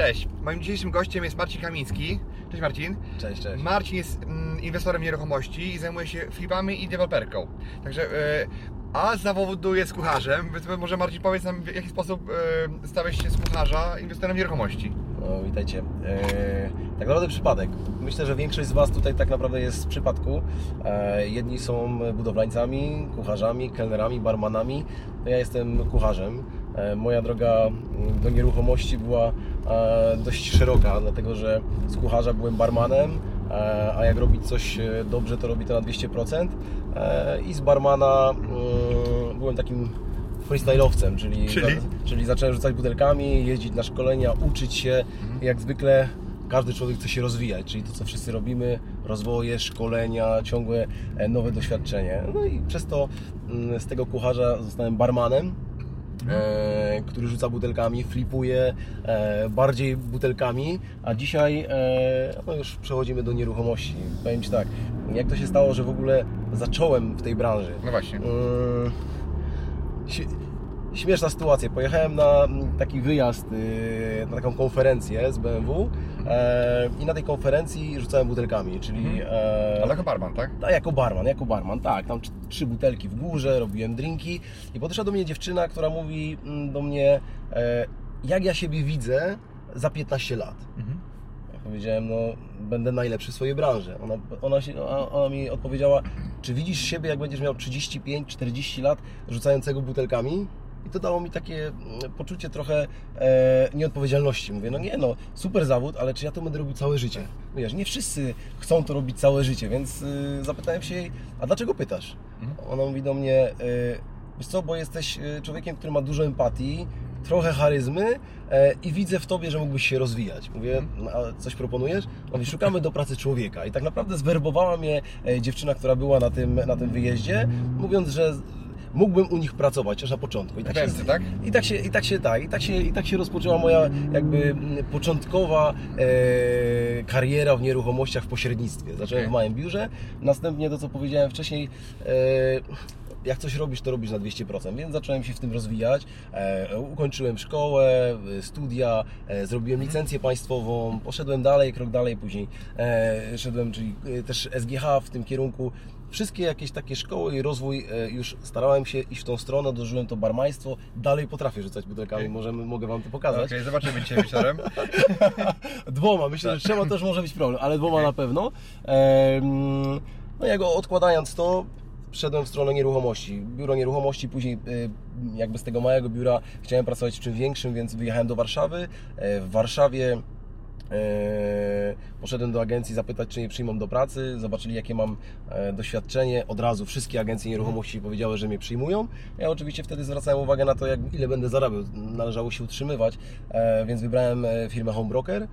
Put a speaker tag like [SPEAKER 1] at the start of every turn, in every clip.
[SPEAKER 1] Cześć, moim dzisiejszym gościem jest Marcin Kamiński. Cześć Marcin.
[SPEAKER 2] Cześć, cześć.
[SPEAKER 1] Marcin jest mm, inwestorem nieruchomości i zajmuje się flipami i deweloperką. Także, e, a z zawodu jest kucharzem, więc może Marcin powiedz nam w jaki sposób e, stałeś się z kucharza inwestorem nieruchomości.
[SPEAKER 2] No, witajcie. E, tak naprawdę przypadek. Myślę, że większość z Was tutaj tak naprawdę jest z przypadku. Jedni są budowlańcami, kucharzami, kelnerami, barmanami. Ja jestem kucharzem. E, moja droga do nieruchomości była e, dość szeroka, dlatego że z kucharza byłem barmanem, e, a jak robić coś dobrze, to robi to na 200%. E, I z barmana mm, byłem takim freestyle'owcem, czyli,
[SPEAKER 1] Czyli?
[SPEAKER 2] Za, czyli zacząłem rzucać butelkami, jeździć na szkolenia, uczyć się. Jak zwykle każdy człowiek chce się rozwijać, czyli to, co wszyscy robimy, rozwoje, szkolenia, ciągłe nowe doświadczenie. No i przez to mm, z tego kucharza zostałem barmanem, e, który rzuca butelkami, flipuje e, bardziej butelkami, a dzisiaj e, no już przechodzimy do nieruchomości. Powiem Ci tak, jak to się stało, że w ogóle zacząłem w tej branży?
[SPEAKER 1] No właśnie.
[SPEAKER 2] Śm- Śmieszna sytuacja. Pojechałem na mm, taki wyjazd, yy, na taką konferencję z BMW e, i na tej konferencji rzucałem butelkami, czyli e,
[SPEAKER 1] Ale jako barman, tak?
[SPEAKER 2] a jako barman, jako barman, tak. Tam tr- trzy butelki w górze, robiłem drinki i podeszła do mnie dziewczyna, która mówi mm, do mnie, e, jak ja siebie widzę za 15 lat.
[SPEAKER 1] Mhm.
[SPEAKER 2] Ja powiedziałem, no będę najlepszy w swojej branży. Ona, ona, się, ona mi odpowiedziała, czy widzisz siebie, jak będziesz miał 35-40 lat rzucającego butelkami? I to dało mi takie mm, poczucie trochę e, nieodpowiedzialności. Mówię, no nie no, super zawód, ale czy ja to będę robił całe życie? Wiesz, nie wszyscy chcą to robić całe życie, więc y, zapytałem się jej, a dlaczego pytasz? Ona mówi do mnie, y, wiesz co, bo jesteś y, człowiekiem, który ma dużo empatii, trochę charyzmy e, i widzę w Tobie, że mógłbyś się rozwijać. Mówię, no, a coś proponujesz? Mówi, szukamy do pracy człowieka. I tak naprawdę zwerbowała mnie e, dziewczyna, która była na tym, na tym wyjeździe, mówiąc, że mógłbym u nich pracować, aż na początku. I tak,
[SPEAKER 1] Wemcy,
[SPEAKER 2] się,
[SPEAKER 1] tak?
[SPEAKER 2] i tak się, i tak się, tak, i tak się, i tak się rozpoczęła moja jakby początkowa e, kariera w nieruchomościach w pośrednictwie. Zacząłem
[SPEAKER 1] Okej.
[SPEAKER 2] w małym biurze, następnie to, co powiedziałem wcześniej, e, jak coś robisz, to robisz na 200%, więc zacząłem się w tym rozwijać. E, ukończyłem szkołę, e, studia, e, zrobiłem licencję państwową, poszedłem dalej, krok dalej, później e, szedłem, czyli e, też SGH w tym kierunku. Wszystkie jakieś takie szkoły i rozwój e, już starałem się iść w tą stronę, dożyłem to barmaństwo, dalej potrafię rzucać butelkami,
[SPEAKER 1] Okej.
[SPEAKER 2] możemy, mogę Wam to
[SPEAKER 1] Okej,
[SPEAKER 2] pokazać.
[SPEAKER 1] zobaczymy dzisiaj wieczorem.
[SPEAKER 2] Dwoma, myślę, że trzema też może być problem, ale dwoma na pewno. No jak odkładając to, wszedłem w stronę nieruchomości. Biuro nieruchomości, później y, jakby z tego małego biura chciałem pracować w czym większym, więc wyjechałem do Warszawy. E, W Warszawie e, poszedłem do agencji zapytać, czy mnie przyjmą do pracy. Zobaczyli, jakie mam e, doświadczenie. Od razu wszystkie agencje nieruchomości powiedziały, że mnie przyjmują. Ja oczywiście wtedy zwracałem uwagę na to, jak, ile będę zarabiał. Należało się utrzymywać, e, więc wybrałem e, firmę Home Broker.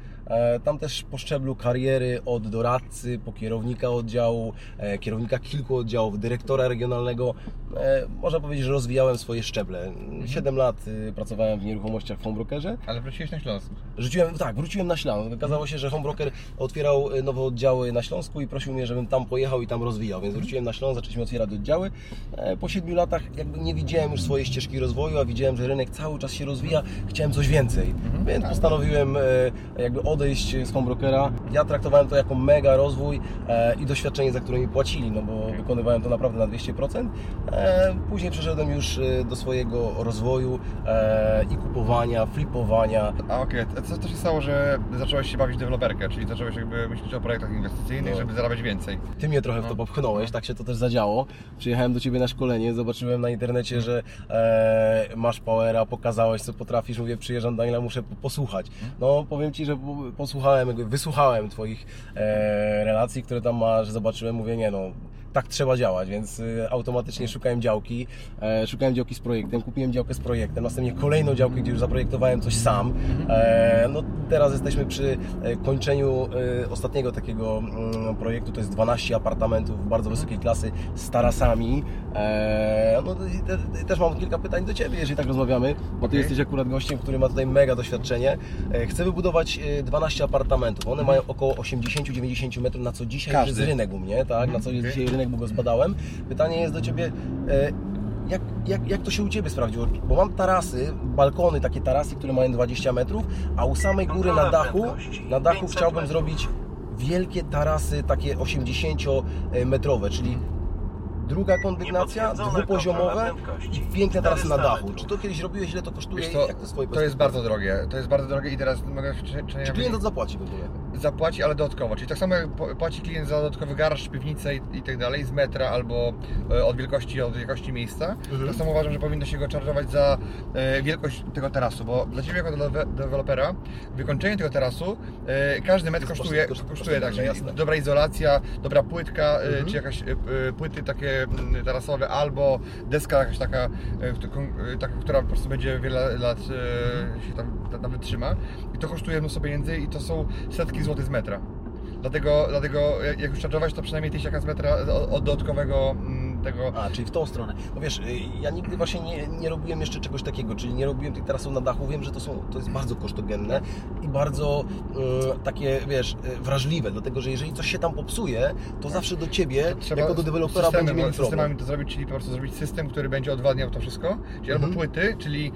[SPEAKER 2] Tam też po szczeblu kariery od doradcy, po kierownika oddziału, kierownika kilku oddziałów, dyrektora regionalnego, można powiedzieć, że rozwijałem swoje szczeble. Siedem lat pracowałem w nieruchomościach w Home Brokerze.
[SPEAKER 1] Ale wróciłeś na Śląsk.
[SPEAKER 2] Rzuciłem, tak, wróciłem na Śląsk. Okazało się, że Home Broker otwierał y, nowe oddziały na Śląsku i prosił mnie, żebym tam pojechał i tam rozwijał, więc wróciłem na Śląsk, zaczęliśmy otwierać oddziały. E, Po siedmiu latach jakby nie widziałem już swojej ścieżki rozwoju, a widziałem, że rynek cały czas się rozwija, chciałem coś więcej. Więc postanowiłem e, jakby odejść z Home Brokera. Ja traktowałem to jako mega rozwój e, i doświadczenie, za które mi płacili, no bo wykonywałem to naprawdę na 200%. E, Później przeszedłem już e, do swojego rozwoju e, i kupowania, flipowania,
[SPEAKER 1] A okej, a co to się stało, że zacząłeś się bawić w deweloperkę, czyli zacząłeś jakby myśleć o projektach inwestycyjnych,
[SPEAKER 2] No.
[SPEAKER 1] żeby zarabiać więcej.
[SPEAKER 2] Ty mnie trochę w to
[SPEAKER 1] No.
[SPEAKER 2] popchnąłeś, tak się to też zadziało. Przyjechałem do Ciebie na szkolenie, zobaczyłem na internecie, że e, masz powera, pokazałeś co potrafisz, mówię przyjeżdżam Daniela, muszę po- posłuchać. No powiem Ci, że po- posłuchałem, jakby wysłuchałem Twoich e, relacji, które tam masz, zobaczyłem, mówię nie no, tak trzeba działać, więc y, automatycznie szukałem działki, e, szukałem działki z projektem, kupiłem działkę z projektem, następnie kolejną działkę, gdzie już zaprojektowałem coś sam. E, no teraz jesteśmy przy e, kończeniu ostatniego takiego mm, projektu, to jest 12 apartamentów bardzo wysokiej klasy z tarasami. No też mam kilka pytań do Ciebie, jeżeli tak rozmawiamy, bo Ty
[SPEAKER 1] Okej.
[SPEAKER 2] jesteś akurat gościem, który ma tutaj mega doświadczenie. Chcę wybudować e, 12 apartamentów. One mają około 80-90 metrów, na co dzisiaj
[SPEAKER 1] Każdy.
[SPEAKER 2] jest rynek u mnie, tak? Na co jest
[SPEAKER 1] okej.
[SPEAKER 2] dzisiaj rynek, bo go zbadałem. Pytanie jest do Ciebie, e, jak, jak, jak to się u Ciebie sprawdziło? Bo mam tarasy, balkony, takie tarasy, które mają 20 metrów, a u samej góry na dachu, na dachu chciałbym zrobić wielkie tarasy, takie 80-metrowe, czyli druga kondygnacja, dwupoziomowe i piękne tarasy na
[SPEAKER 3] 400
[SPEAKER 2] dachu. Czy to kiedyś robiłeś, ile to kosztuje
[SPEAKER 1] co,
[SPEAKER 2] jak to
[SPEAKER 1] jest bardzo drogie. To jest bardzo drogie i teraz mogę czy,
[SPEAKER 2] Czy klient to zapłaci w ogóle?
[SPEAKER 1] Zapłaci, ale dodatkowo. Czyli tak samo jak płaci klient za dodatkowy garaż, piwnicę i, i tak dalej z metra albo e, od wielkości od wielkości miejsca.
[SPEAKER 2] Mhm.
[SPEAKER 1] Tak samo uważam, że powinno się go czarżować za e, wielkość tego terasu, bo dla Ciebie jako dewe- dewelopera wykończenie tego terasu e, każdy metr
[SPEAKER 2] Jest
[SPEAKER 1] kosztuje,
[SPEAKER 2] koszt- koszt-
[SPEAKER 1] kosztuje tak, czyli dobra izolacja, dobra płytka, e,
[SPEAKER 2] Mhm.
[SPEAKER 1] czy jakaś e, e, płyty takie mm, tarasowe albo deska jakaś taka, taka która po prostu będzie wiele lat e, się tam, tam, tam wytrzyma i to kosztuje mnóstwo pieniędzy i to są setki złotych z metra. Dlatego, dlatego jak już charge'ować, to przynajmniej tysiaka z metra od, od dodatkowego mm, tego.
[SPEAKER 2] A, czyli w tą stronę. No wiesz, y, ja nigdy właśnie nie, nie robiłem jeszcze czegoś takiego, czyli nie robiłem tych tarasów na dachu. Wiem, że to, są, to jest bardzo kosztogenne i bardzo y, takie, wiesz, y, wrażliwe, dlatego że jeżeli coś się tam popsuje, to zawsze do Ciebie, jako do dewelopera
[SPEAKER 1] systemem,
[SPEAKER 2] będzie mieli problem.
[SPEAKER 1] systemami to zrobić, czyli po prostu zrobić system, który będzie odwadniał to wszystko, czyli
[SPEAKER 2] Mhm.
[SPEAKER 1] albo płyty, czyli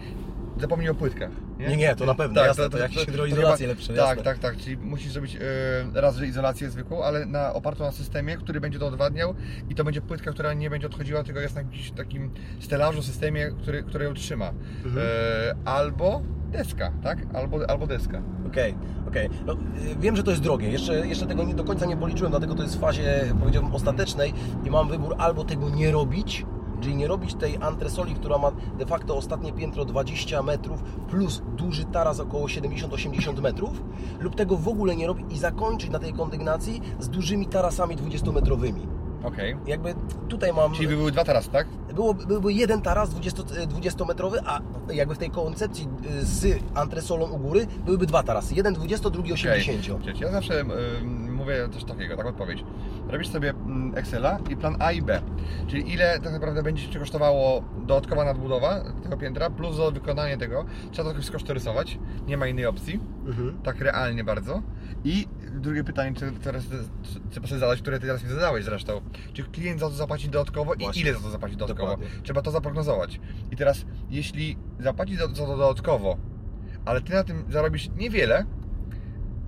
[SPEAKER 1] zapomnij o płytkach.
[SPEAKER 2] Nie, nie, to na pewno, jasne, to jakieś hydroizolacje lepsze,
[SPEAKER 1] Tak,
[SPEAKER 2] jasne.
[SPEAKER 1] tak, tak, czyli musisz zrobić e, raz, że izolację zwykłą, ale na, opartą na systemie, który będzie to odwadniał i to będzie płytka, która nie będzie odchodziła, tylko jest na jakimś takim stelażu, systemie, który, który ją trzyma.
[SPEAKER 2] Mhm.
[SPEAKER 1] E, albo deska, tak? Albo, albo deska.
[SPEAKER 2] Okej, okej. No, y, wiem, że to jest drogie. Jeszcze, jeszcze tego nie do końca nie policzyłem, dlatego to jest w fazie, powiedziałbym, ostatecznej i mam wybór albo tego nie robić, czyli nie robić tej antresoli, która ma de facto ostatnie piętro 20 metrów plus duży taras około 70-80 metrów, lub tego w ogóle nie robić i zakończyć na tej kondygnacji z dużymi tarasami 20-metrowymi.
[SPEAKER 1] Okej.
[SPEAKER 2] Jakby tutaj mam...
[SPEAKER 1] Czyli by były dwa tarasy, tak?
[SPEAKER 2] Było, byłby jeden taras 20, 20-metrowy, a jakby w tej koncepcji y, z antresolą u góry byłyby dwa tarasy. Jeden 20, drugi 80.
[SPEAKER 1] Okej. Ja zawsze ym, mówię coś takiego, taką odpowiedź. Robisz sobie mm, Excela i plan A i B. Czyli ile tak naprawdę będzie Ci kosztowało dodatkowa nadbudowa tego piętra, plus za wykonanie tego. Trzeba to jakoś skosztorysować. Nie ma innej opcji.
[SPEAKER 2] Mhm.
[SPEAKER 1] Tak realnie bardzo. I drugie pytanie, które teraz trzeba sobie zadać, które Ty teraz mi zadałeś zresztą. Czy klient za to zapłaci dodatkowo
[SPEAKER 2] Właśnie.
[SPEAKER 1] i ile za to zapłaci dodatkowo?
[SPEAKER 2] Dokładnie.
[SPEAKER 1] Trzeba to zaprognozować. I teraz, jeśli zapłaci za za to dodatkowo, ale Ty na tym zarobisz niewiele,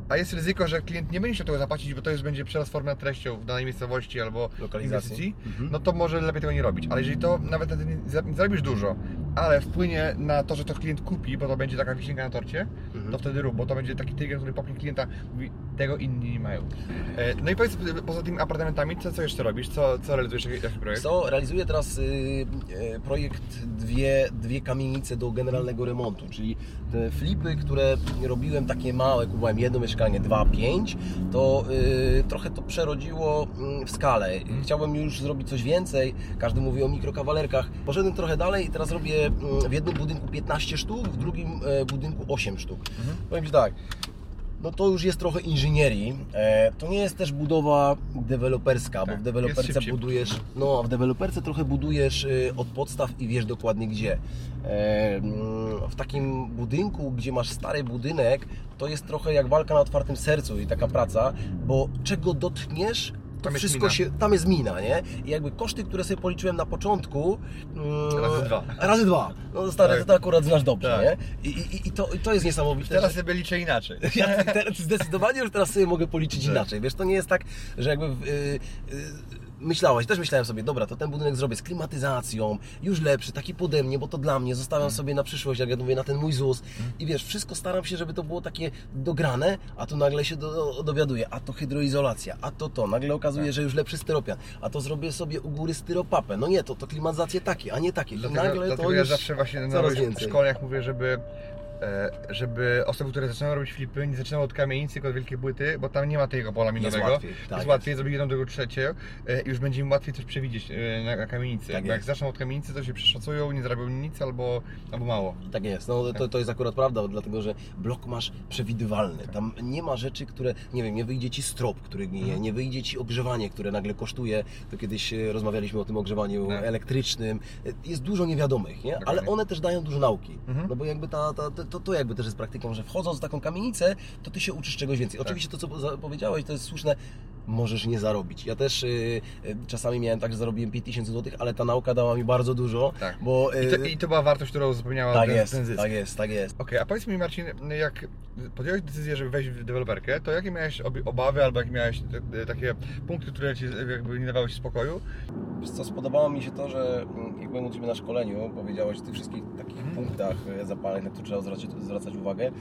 [SPEAKER 1] a jest ryzyko, że klient nie będzie chciał tego zapłacić, bo to już będzie nad treścią w danej miejscowości albo
[SPEAKER 2] Lokalizacji.
[SPEAKER 1] inwestycji,
[SPEAKER 2] Mhm.
[SPEAKER 1] no to może lepiej tego nie robić. Ale jeżeli to nawet nie za- nie zarobisz dużo, ale wpłynie na to, że to klient kupi, bo to będzie taka wisienka na torcie,
[SPEAKER 2] Mhm.
[SPEAKER 1] to wtedy rób, bo to będzie taki trigger, który popchnie klienta, mówi, tego inni nie mają. E, No i powiedz, poza tymi apartamentami, co, co jeszcze robisz? Co, co realizujesz, jaki, jaki projekt?
[SPEAKER 2] Co, realizuję teraz y, y, projekt dwie, dwie kamienice do generalnego remontu, czyli te flipy, które robiłem takie małe, kupowałem jedno mieszkanie, dwa, pięć, to y, trochę to przerodziło mm, w skalę. Chciałbym już zrobić coś więcej, każdy mówi o mikrokawalerkach. Poszedłem trochę dalej i teraz robię mm, w jednym budynku 15 sztuk, w drugim e, budynku 8 sztuk. Powiem Ci tak, no to już jest trochę inżynierii. E, to nie jest też budowa deweloperska, bo
[SPEAKER 1] Tak,
[SPEAKER 2] w
[SPEAKER 1] jest
[SPEAKER 2] deweloperce budujesz, no w deweloperce trochę budujesz y, od podstaw i wiesz dokładnie gdzie. E, mm, w takim budynku, gdzie masz stary budynek, to jest trochę jak walka na otwartym sercu i taka praca, bo czego dotkniesz, to
[SPEAKER 1] Tam jest
[SPEAKER 2] wszystko
[SPEAKER 1] mina.
[SPEAKER 2] się, tam jest mina, nie? I jakby koszty, które sobie policzyłem na początku... mm,
[SPEAKER 1] Razy dwa.
[SPEAKER 2] Razy dwa. No stary,
[SPEAKER 1] Tak.
[SPEAKER 2] to akurat znasz dobrze,
[SPEAKER 1] Tak.
[SPEAKER 2] nie? I, i, i, to, to jest niesamowite.
[SPEAKER 1] Teraz
[SPEAKER 2] że-
[SPEAKER 1] sobie liczę inaczej.
[SPEAKER 2] ja teraz zdecydowanie już teraz sobie mogę policzyć
[SPEAKER 1] Tak.
[SPEAKER 2] inaczej. Wiesz, to nie jest tak, że jakby w- y, myślałeś, też myślałem sobie, dobra, to ten budynek zrobię z klimatyzacją, już lepszy, taki pode mnie, bo to dla mnie, zostawiam
[SPEAKER 1] Mhm.
[SPEAKER 2] sobie na przyszłość, jak ja mówię, na ten mój ZUS. I wiesz, wszystko staram się, żeby to było takie dograne, a tu nagle się do, dowiaduję, a to hydroizolacja, a to to, nagle okazuje,
[SPEAKER 1] Tak.
[SPEAKER 2] że już lepszy styropian, a to zrobię sobie u góry styropapę. No nie, to, to klimatyzacje takie, a nie takie. I
[SPEAKER 1] Dlatego,
[SPEAKER 2] nagle
[SPEAKER 1] dlatego
[SPEAKER 2] to
[SPEAKER 1] ja
[SPEAKER 2] już
[SPEAKER 1] zawsze właśnie na
[SPEAKER 2] więcej.
[SPEAKER 1] szkoleniach mówię, żeby żeby osoby, które zaczynają robić flipy, nie zaczynały od kamienicy, tylko od wielkiej płyty, bo tam nie ma tego pola minowego.
[SPEAKER 2] łatwiej, tak
[SPEAKER 1] jest
[SPEAKER 2] jest.
[SPEAKER 1] łatwiej, zrobić jedną, drugą, trzecie e, i już będzie im łatwiej coś przewidzieć e, na, na kamienicy.
[SPEAKER 2] Tak
[SPEAKER 1] jak
[SPEAKER 2] jest.
[SPEAKER 1] zaczną od kamienicy, to się przeszacują, nie zrobią nic albo, albo mało.
[SPEAKER 2] Tak jest, no to, to jest akurat prawda, dlatego że blok masz przewidywalny.
[SPEAKER 1] Tak.
[SPEAKER 2] Tam nie ma rzeczy, które, nie wiem, nie wyjdzie ci strop, który
[SPEAKER 1] Mhm.
[SPEAKER 2] gnije, nie wyjdzie ci ogrzewanie, które nagle kosztuje. To kiedyś e, rozmawialiśmy o tym ogrzewaniu
[SPEAKER 1] Tak.
[SPEAKER 2] elektrycznym. E, Jest dużo niewiadomych, nie? ale one też dają dużo nauki.
[SPEAKER 1] Mhm.
[SPEAKER 2] No bo jakby ta, ta, to, to jakby też jest praktyką, że wchodząc w taką kamienicę, to ty się uczysz czegoś więcej.
[SPEAKER 1] Tak.
[SPEAKER 2] Oczywiście to, co powiedziałeś, to jest słuszne. Możesz nie zarobić. Ja też y, y, czasami miałem tak, że zarobiłem 5000 zł, ale ta nauka dała mi bardzo dużo,
[SPEAKER 1] Tak.
[SPEAKER 2] bo
[SPEAKER 1] I to,
[SPEAKER 2] y,
[SPEAKER 1] I to była wartość, którą uzupełniała
[SPEAKER 2] tak
[SPEAKER 1] ten,
[SPEAKER 2] jest,
[SPEAKER 1] ten zysk.
[SPEAKER 2] tak jest, tak jest.
[SPEAKER 1] Okej, a powiedz mi Marcin, jak podjąłeś decyzję, żeby wejść w deweloperkę, to jakie miałeś obawy albo jakie miałeś te, takie punkty, które ci jakby nie dawały ci spokoju?
[SPEAKER 2] Wiesz co, spodobało mi się to, że mm, jak byłem u Ciebie na szkoleniu, powiedziałeś o tych wszystkich takich
[SPEAKER 1] Mhm.
[SPEAKER 2] punktach zapalnych, na które trzeba zwracać, zwracać uwagę.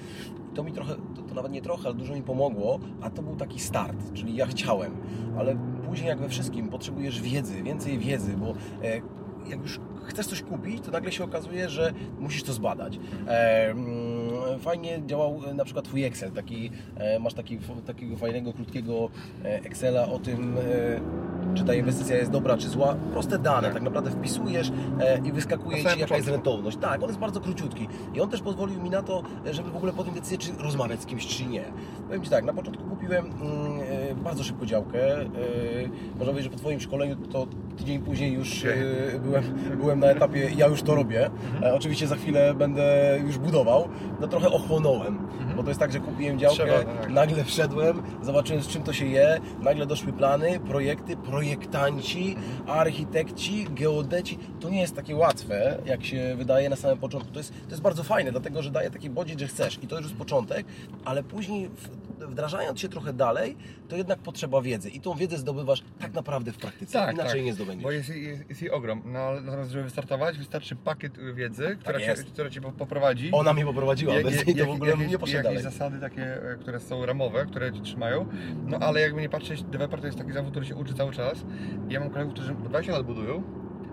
[SPEAKER 2] To mi trochę, to, to nawet nie trochę, ale dużo mi pomogło, a to był taki start, czyli ja chciałem, ale później jak we wszystkim potrzebujesz wiedzy, więcej wiedzy, bo e, jak już chcesz coś kupić, to nagle się okazuje, że musisz to zbadać. E, mm, fajnie działał e, na przykład Twój Excel, taki, e, masz taki, takiego fajnego, krótkiego e, Excela o tym, czy ta inwestycja jest dobra, czy zła. Proste dane,
[SPEAKER 1] Tak.
[SPEAKER 2] tak naprawdę wpisujesz e, i wyskakuje Ci jaka jest rentowność. Tak, on jest bardzo króciutki i on też pozwolił mi na to, żeby w ogóle podjąć decyzję, czy rozmawiać z kimś, czy nie. Powiem Ci tak, na początku kupiłem mm, e, bardzo szybko działkę. E, można powiedzieć, że po Twoim szkoleniu to tydzień później już byłem, byłem na etapie, ja już to robię. E, oczywiście za chwilę będę już budował. No trochę ochłonąłem, bo to jest tak, że kupiłem działkę,
[SPEAKER 1] Trzeba, tak.
[SPEAKER 2] nagle wszedłem, zobaczyłem z czym to się je, nagle doszły plany, projekty, projektanci, architekci, geodeci. To nie jest takie łatwe, jak się wydaje na samym początku. To jest, to jest bardzo fajne, dlatego że daje taki bodziec, że chcesz i to już jest początek, ale później wdrażając się trochę dalej, to jednak potrzeba wiedzy i tą wiedzę zdobywasz tak naprawdę w praktyce, inaczej nie zdobędziesz.
[SPEAKER 1] Bo jest, jest, jest jej ogrom. No, ale natomiast, żeby wystartować, wystarczy pakiet wiedzy, która, cię,
[SPEAKER 2] Tak jest.
[SPEAKER 1] która cię po- poprowadzi.
[SPEAKER 2] Ona mnie poprowadziła,
[SPEAKER 1] Jak-
[SPEAKER 2] bez
[SPEAKER 1] jak-
[SPEAKER 2] niej to w ogóle
[SPEAKER 1] jakieś,
[SPEAKER 2] nie poszedł
[SPEAKER 1] jakieś zasady takie, e, które są ramowe, które cię trzymają. No ale jakby nie patrzeć, deweloper to jest taki zawód, który się uczy cały czas. Ja mam kolegów, którzy po 20 lat budują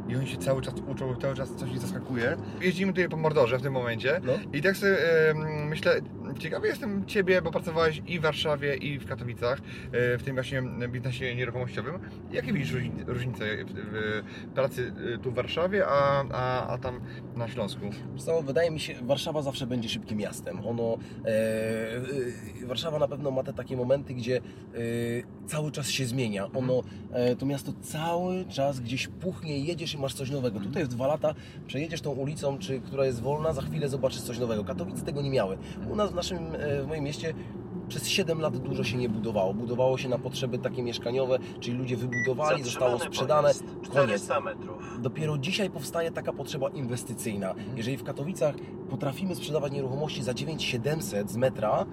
[SPEAKER 1] i oni się cały czas uczą, cały czas coś ich zaskakuje. Jeździmy tutaj po Mordorze w tym momencie
[SPEAKER 2] No.
[SPEAKER 1] i tak sobie e, myślę, ciekawy jestem Ciebie, bo pracowałeś i w Warszawie, i w Katowicach, e, w tym właśnie biznesie nieruchomościowym. Jakie widzisz różni- różnice w, w pracy e, tu w Warszawie, a, a, a tam na Śląsku?
[SPEAKER 2] Co, wydaje mi się, Warszawa zawsze będzie szybkim miastem. Ono, e, e, Warszawa na pewno ma te takie momenty, gdzie e, cały czas się zmienia. Ono, e, to miasto cały czas gdzieś puchnie, jedziesz i masz coś nowego. Tutaj w dwa lata przejedziesz tą ulicą, czy, która jest wolna, za chwilę zobaczysz coś nowego. Katowice tego nie miały. U nas w naszym, e, w moim mieście przez 7 lat dużo się nie budowało. Budowało się na potrzeby takie mieszkaniowe, czyli ludzie wybudowali, zostało sprzedane, koniec.
[SPEAKER 3] 400 metrów.
[SPEAKER 2] Dopiero dzisiaj powstaje taka potrzeba inwestycyjna. Jeżeli w Katowicach potrafimy sprzedawać nieruchomości za 9700 z metra,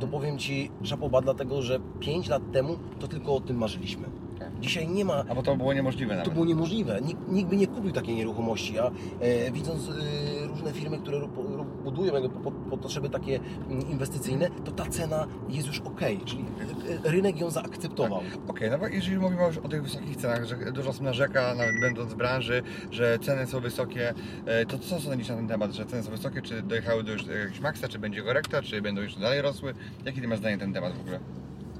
[SPEAKER 2] to powiem Ci szapoba, dlatego że 5 lat temu to tylko o tym marzyliśmy.
[SPEAKER 1] Tak.
[SPEAKER 2] Dzisiaj nie ma
[SPEAKER 1] A bo to było niemożliwe nawet.
[SPEAKER 2] to było niemożliwe. Nikt, nikt by nie kupił takiej nieruchomości, a e, widząc e, różne firmy, które budują jakby po, po, po potrzeby takie mm, inwestycyjne, to ta cena jest już ok, czyli e, e, rynek ją zaakceptował.
[SPEAKER 1] Okej, no bo jeżeli mówimy już o tych wysokich cenach, że dużo osób narzeka, nawet będąc w branży, że ceny są wysokie, e, to co sądzisz na ten temat, że ceny są wysokie, czy dojechały do już jakiegoś maksa, czy będzie korekta, czy będą jeszcze dalej rosły? Jakie ty masz zdanie na ten temat w ogóle?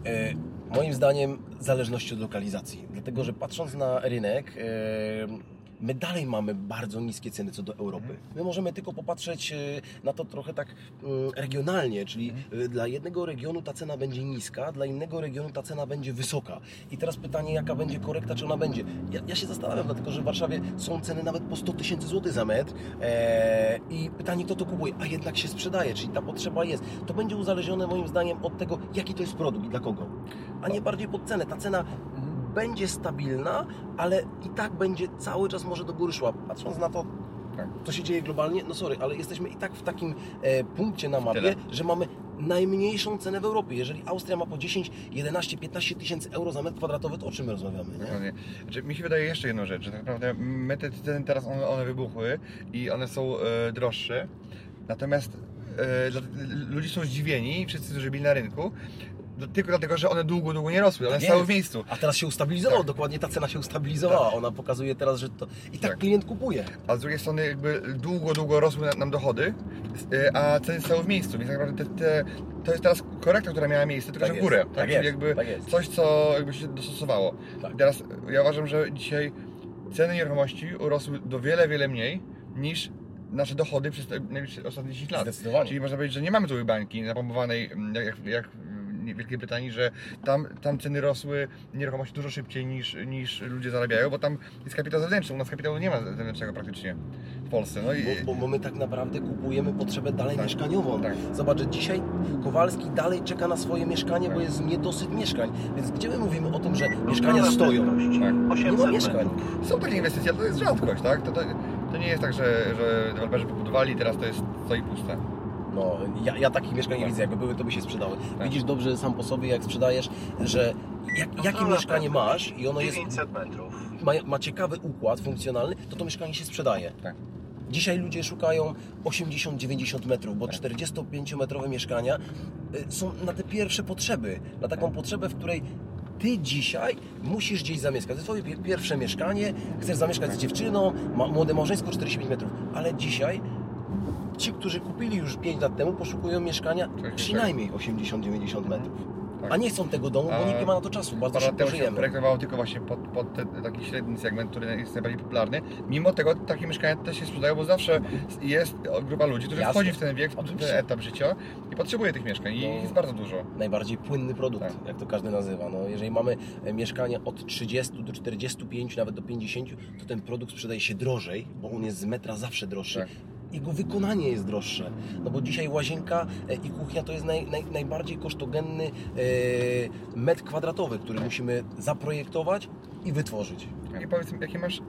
[SPEAKER 2] E, Moim zdaniem zależności od lokalizacji, dlatego że patrząc na rynek, my dalej mamy bardzo niskie ceny co do Europy. My możemy tylko popatrzeć e, na to trochę tak mm, regionalnie, czyli e, dla jednego regionu ta cena będzie niska, dla innego regionu ta cena będzie wysoka. I teraz pytanie, jaka będzie korekta, czy ona będzie. Ja, ja się zastanawiam, dlatego że w Warszawie są ceny nawet po 100 tysięcy złotych za metr e, i pytanie, kto to kupuje, a jednak się sprzedaje, czyli ta potrzeba jest. To będzie uzależnione moim zdaniem od tego, jaki to jest produkt i dla kogo, a nie bardziej pod cenę. Ta cena będzie stabilna, ale i tak będzie cały czas może do góry szła. Patrząc na to,
[SPEAKER 1] Tak.
[SPEAKER 2] co się dzieje globalnie, no sorry, ale jesteśmy i tak w takim e, punkcie na mapie,
[SPEAKER 1] Tyle.
[SPEAKER 2] że mamy najmniejszą cenę w Europie. Jeżeli Austria ma po 10, 11, 15 tysięcy euro za metr kwadratowy, to o czym my rozmawiamy? Nie?
[SPEAKER 1] Znaczy, mi się wydaje jeszcze jedną rzecz, że tak naprawdę my te ceny teraz one, one wybuchły i one są e, droższe, natomiast e, ludzie są zdziwieni, wszyscy, którzy byli na rynku, tylko dlatego, że one długo, długo nie rosły, one
[SPEAKER 2] Tak
[SPEAKER 1] stały w miejscu.
[SPEAKER 2] A teraz się ustabilizował,
[SPEAKER 1] Tak.
[SPEAKER 2] dokładnie ta cena się ustabilizowała. Ona pokazuje teraz, że to i tak,
[SPEAKER 1] Tak.
[SPEAKER 2] klient kupuje.
[SPEAKER 1] A z drugiej strony jakby długo, długo rosły nam dochody, y, a ceny stały w miejscu, więc tak naprawdę te, te, to jest teraz korekta, która miała miejsce, tylko
[SPEAKER 2] Tak
[SPEAKER 1] że w górę.
[SPEAKER 2] tak
[SPEAKER 1] Tak?
[SPEAKER 2] jest,
[SPEAKER 1] Czyli jakby
[SPEAKER 2] tak
[SPEAKER 1] coś, co jakby się dostosowało.
[SPEAKER 2] Tak.
[SPEAKER 1] I teraz ja uważam, że dzisiaj ceny nieruchomości urosły do wiele, wiele mniej niż nasze dochody przez te najbliższe ostatnie 10 lat.
[SPEAKER 2] Zdecydowanie.
[SPEAKER 1] Czyli można powiedzieć, że nie mamy tu bańki napompowanej mm, jak, jak Wielkiej Brytanii, że tam, tam ceny rosły nieruchomości dużo szybciej niż, niż ludzie zarabiają, bo tam jest kapitał zewnętrzny. U nas kapitału nie ma zewnętrznego praktycznie w Polsce. No i,
[SPEAKER 2] Bo, bo, bo my tak naprawdę kupujemy potrzebę dalej
[SPEAKER 1] Tak,
[SPEAKER 2] mieszkaniową.
[SPEAKER 1] tak.
[SPEAKER 2] Zobacz, że dzisiaj Kowalski dalej czeka na swoje mieszkanie, bo
[SPEAKER 1] Tak.
[SPEAKER 2] jest niedosyt mieszkań. Więc gdzie my mówimy o tym, że mieszkania stoją?
[SPEAKER 1] tak.
[SPEAKER 2] Nie ma mieszkań.
[SPEAKER 1] Są takie inwestycje, ale to jest rzadkość, tak? To, to, to nie jest tak, że, że deweloperzy pobudowali i teraz to jest stoi puste.
[SPEAKER 2] No, ja, ja takich mieszkań nie
[SPEAKER 1] Tak.
[SPEAKER 2] widzę, jakby były, to by się sprzedały.
[SPEAKER 1] Tak.
[SPEAKER 2] Widzisz dobrze sam po sobie, jak sprzedajesz, że jak, jakie mieszkanie masz i ono jest,
[SPEAKER 3] 900 metrów.
[SPEAKER 2] ma, ma ciekawy układ funkcjonalny, to to mieszkanie się sprzedaje.
[SPEAKER 1] Tak.
[SPEAKER 2] Dzisiaj ludzie szukają 80-90 metrów, bo
[SPEAKER 1] Tak.
[SPEAKER 2] 45-metrowe mieszkania y, są na te pierwsze potrzeby, na taką potrzebę, w której ty dzisiaj musisz gdzieś zamieszkać. To pie- pierwsze mieszkanie, chcesz zamieszkać z dziewczyną, ma, młode małżeństwo 45 metrów, ale dzisiaj ci, którzy kupili już 5 lat temu, poszukują mieszkania
[SPEAKER 1] Coś
[SPEAKER 2] przynajmniej 80-90 metrów.
[SPEAKER 1] Tak.
[SPEAKER 2] A nie chcą tego domu, bo
[SPEAKER 1] A
[SPEAKER 2] nikt nie ma na to czasu, bardzo szybko żyjemy.
[SPEAKER 1] projektowało tylko właśnie pod, pod te, taki średni segment, który jest najbardziej popularny. Mimo tego takie mieszkania też się sprzedają, bo zawsze jest grupa ludzi, którzy
[SPEAKER 2] Jasne.
[SPEAKER 1] wchodzi w ten wiek, w ten etap życia i potrzebuje tych mieszkań. I
[SPEAKER 2] No.
[SPEAKER 1] jest bardzo dużo.
[SPEAKER 2] najbardziej płynny produkt,
[SPEAKER 1] Tak.
[SPEAKER 2] jak to każdy nazywa. No, jeżeli mamy e, mieszkania od 30 do 45, nawet do 50, to ten produkt sprzedaje się drożej, bo on jest z metra zawsze droższy. Jego wykonanie jest droższe. No bo dzisiaj łazienka e, i kuchnia to jest naj, naj, najbardziej kosztogenny e, metr kwadratowy, który musimy zaprojektować i wytworzyć.
[SPEAKER 1] I powiedz mi, jakie masz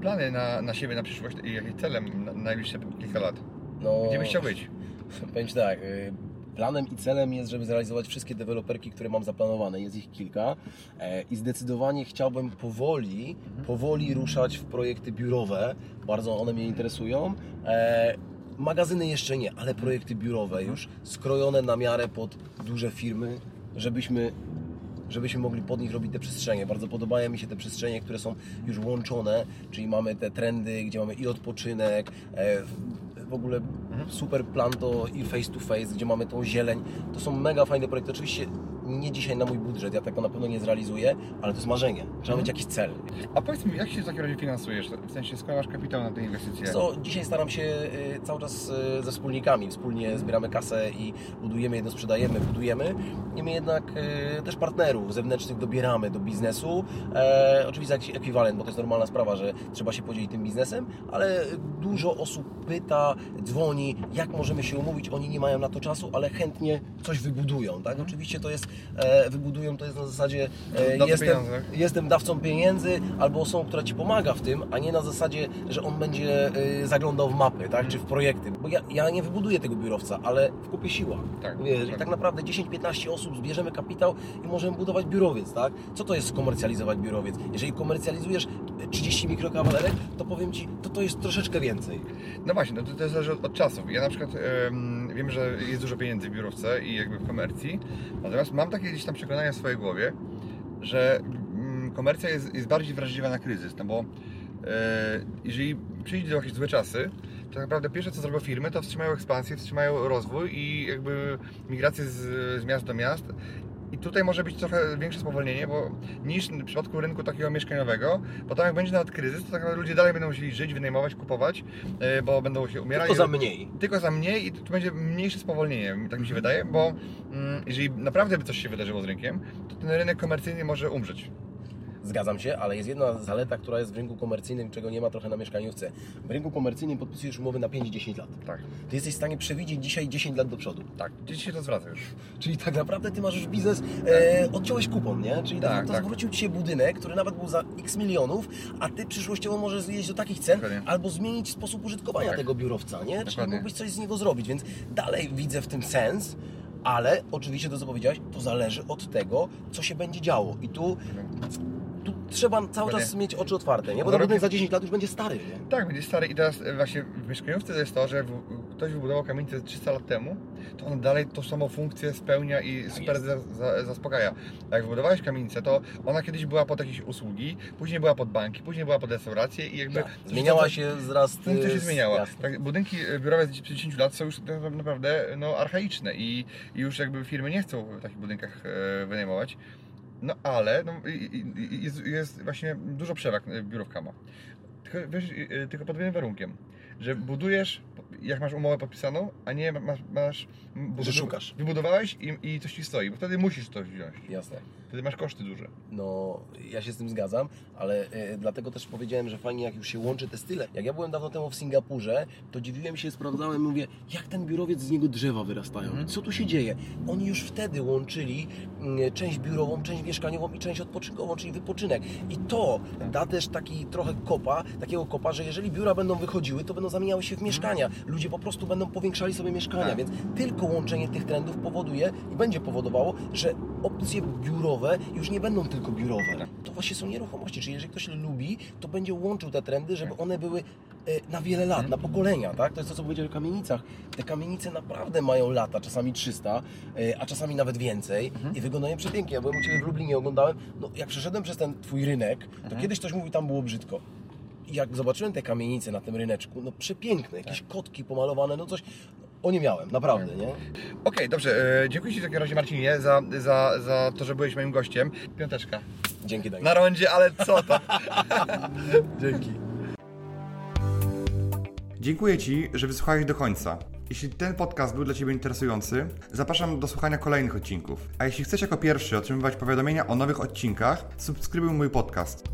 [SPEAKER 1] plany na, na siebie, na przyszłość i jakie cele na, na najbliższe kilka lat?
[SPEAKER 2] No,
[SPEAKER 1] Gdzie byś chciał być?
[SPEAKER 2] Powiem tak, y, planem i celem jest, żeby zrealizować wszystkie deweloperki, które mam zaplanowane. Jest ich kilka e, i zdecydowanie chciałbym powoli, powoli ruszać w projekty biurowe. Bardzo one mnie interesują. E, Magazyny jeszcze nie, ale projekty biurowe już skrojone na miarę pod duże firmy, żebyśmy żebyśmy mogli pod nich robić te przestrzenie. Bardzo podobają mi się te przestrzenie, które są już łączone, czyli mamy te trendy, gdzie mamy i odpoczynek, e, w ogóle super plan to i face to face, gdzie mamy tą zieleń. To są mega fajne projekty. Oczywiście nie dzisiaj na mój budżet, ja tego na pewno nie zrealizuję, ale to jest marzenie. Trzeba mieć jakiś cel.
[SPEAKER 1] A powiedz mi, jak się w takim razie finansujesz? W sensie, skąd masz kapitał na te inwestycje?
[SPEAKER 2] Co, dzisiaj staram się y, cały czas y, ze wspólnikami, wspólnie zbieramy kasę i budujemy, jedno sprzedajemy, budujemy. Niemniej jednak y, też partnerów zewnętrznych dobieramy do biznesu. E, oczywiście jakiś ekwiwalent, bo to jest normalna sprawa, że trzeba się podzielić tym biznesem, ale dużo osób pyta, dzwoni, jak możemy się umówić, oni nie mają na to czasu, ale chętnie coś wybudują, tak? Oczywiście to jest, wybudują to jest na zasadzie e,
[SPEAKER 1] Dawcy
[SPEAKER 2] jestem,
[SPEAKER 1] pieniądze.
[SPEAKER 2] jestem dawcą pieniędzy albo osobą, która Ci pomaga w tym, a nie na zasadzie, że on będzie y, zaglądał w mapy, tak, czy w projekty. Bo ja, ja nie wybuduję tego biurowca, ale w kupie siła.
[SPEAKER 1] Tak,
[SPEAKER 2] Wiesz,
[SPEAKER 1] tak.
[SPEAKER 2] I tak naprawdę 10-15 osób zbierzemy kapitał i możemy budować biurowiec, tak? Co to jest komercjalizować biurowiec? Jeżeli komercjalizujesz 30 mikrokawalerek, to powiem Ci, to to jest troszeczkę więcej.
[SPEAKER 1] No właśnie, no to, to zależy od, od czasów. Ja na przykład wiem, że jest dużo pieniędzy w biurowce i jakby w komercji, natomiast mam takie gdzieś tam przekonania w swojej głowie, że mm, komercja jest, jest bardziej wrażliwa na kryzys, no bo e, jeżeli przyjdzie do jakieś złe czasy, to tak naprawdę pierwsze co zrobią firmy, to wstrzymają ekspansję, wstrzymają rozwój i jakby migrację z, z miast do miast. I tutaj może być trochę większe spowolnienie, bo niż w przypadku rynku takiego mieszkaniowego, bo tam jak będzie nawet kryzys, to tak naprawdę ludzie dalej będą musieli żyć, wynajmować, kupować, e, bo będą się umierać.
[SPEAKER 2] Tylko za mniej.
[SPEAKER 1] Tylko za mniej i tu będzie mniejsze spowolnienie, tak mi się wydaje, bo mm, jeżeli naprawdę by coś się wydarzyło z rynkiem, to ten rynek komercyjny może umrzeć.
[SPEAKER 2] Zgadzam się, ale jest jedna zaleta, która jest w rynku komercyjnym, czego nie ma trochę na mieszkaniówce. W rynku komercyjnym podpisujesz umowy na 5-10 lat.
[SPEAKER 1] Tak,
[SPEAKER 2] Ty jesteś w stanie przewidzieć dzisiaj 10 lat do przodu.
[SPEAKER 1] tak. Gdzieś się to zwraca już.
[SPEAKER 2] Czyli tak naprawdę ty masz już biznes, e, odciąłeś kupon, nie? Czyli
[SPEAKER 1] Tak,
[SPEAKER 2] tak, to
[SPEAKER 1] tak.
[SPEAKER 2] zwrócił ci się budynek, który nawet był za x milionów, a ty przyszłościowo możesz zjeść do takich cen,
[SPEAKER 1] Dokładnie.
[SPEAKER 2] albo zmienić sposób użytkowania
[SPEAKER 1] Tak.
[SPEAKER 2] tego biurowca, nie? Czyli
[SPEAKER 1] Dokładnie.
[SPEAKER 2] mógłbyś coś z niego zrobić, więc dalej widzę w tym sens, ale oczywiście to co powiedziałeś, to zależy od tego, co się będzie działo. I tu, tu trzeba cały czas mieć oczy otwarte, nie? Bo
[SPEAKER 1] No
[SPEAKER 2] ten budynek
[SPEAKER 1] robi-
[SPEAKER 2] za 10 lat już będzie stary, nie?
[SPEAKER 1] Tak, będzie stary i teraz e, właśnie w mieszkaniówce to jest to, że w, ktoś wybudował kamienicę 300 lat temu, to on dalej tą samą funkcję spełnia i super za, za, zaspokaja. A jak wybudowałeś kamienicę, to ona kiedyś była pod jakieś usługi, później była pod banki, później była pod restauracje i jakby...
[SPEAKER 2] Tak. Zmieniała
[SPEAKER 1] coś-
[SPEAKER 2] się wzrast...
[SPEAKER 1] Funkcja się
[SPEAKER 2] y,
[SPEAKER 1] zmieniała. Tak, budynki biurowe z 50 lat są już tak naprawdę no, archaiczne i, i już jakby firmy nie chcą w takich budynkach e, wynajmować. No ale no, jest, jest właśnie dużo przewag e, biurówka ma. Tylko, wiesz, e, tylko pod jednym warunkiem, że budujesz, jak masz umowę podpisaną, a nie masz... masz
[SPEAKER 2] Że szukasz.
[SPEAKER 1] Wybudowałeś i, i coś ci stoi, bo wtedy musisz to wziąć.
[SPEAKER 2] Jasne.
[SPEAKER 1] Wtedy masz koszty duże.
[SPEAKER 2] No, ja się z tym zgadzam, ale e, dlatego też powiedziałem, że fajnie jak już się łączy te style. Jak ja byłem dawno temu w Singapurze, to dziwiłem się, sprawdzałem, mówię, jak ten biurowiec z niego drzewa wyrastają, co tu się dzieje? Oni już wtedy łączyli mm, część biurową, część mieszkaniową i część odpoczynkową, czyli wypoczynek. I to da też taki trochę kopa, takiego kopa, że jeżeli biura będą wychodziły, to będą zamieniały się w mieszkania. Ludzie po prostu będą powiększali sobie mieszkania,
[SPEAKER 1] Tak.
[SPEAKER 2] więc tylko łączenie tych trendów powoduje i będzie powodowało, że opcje biurowe już nie będą tylko biurowe. To właśnie są nieruchomości, czyli jeżeli ktoś lubi, to będzie łączył te trendy, żeby one były e, na wiele lat, na pokolenia, tak? To jest to, co powiedziałem o kamienicach. Te kamienice naprawdę mają lata, czasami 300, e, a czasami nawet więcej i wyglądają przepięknie. Ja byłem u Ciebie w Lublinie, oglądałem, no jak przeszedłem przez ten Twój rynek, to kiedyś ktoś mówił, tam było brzydko. I jak zobaczyłem te kamienice na tym ryneczku, no przepiękne, jakieś kotki pomalowane, no coś, o nie miałem, naprawdę, nie?
[SPEAKER 1] Okej, dobrze. E, dziękuję Ci w takim razie Marcinie za, za, za to, że byłeś moim gościem. Piąteczka.
[SPEAKER 2] Dzięki, Daniel.
[SPEAKER 1] Na rondzie, ale co to?
[SPEAKER 2] Dzięki.
[SPEAKER 1] Dziękuję Ci, że wysłuchałeś do końca. Jeśli ten podcast był dla Ciebie interesujący, zapraszam do słuchania kolejnych odcinków. A jeśli chcesz jako pierwszy otrzymywać powiadomienia o nowych odcinkach, subskrybuj mój podcast.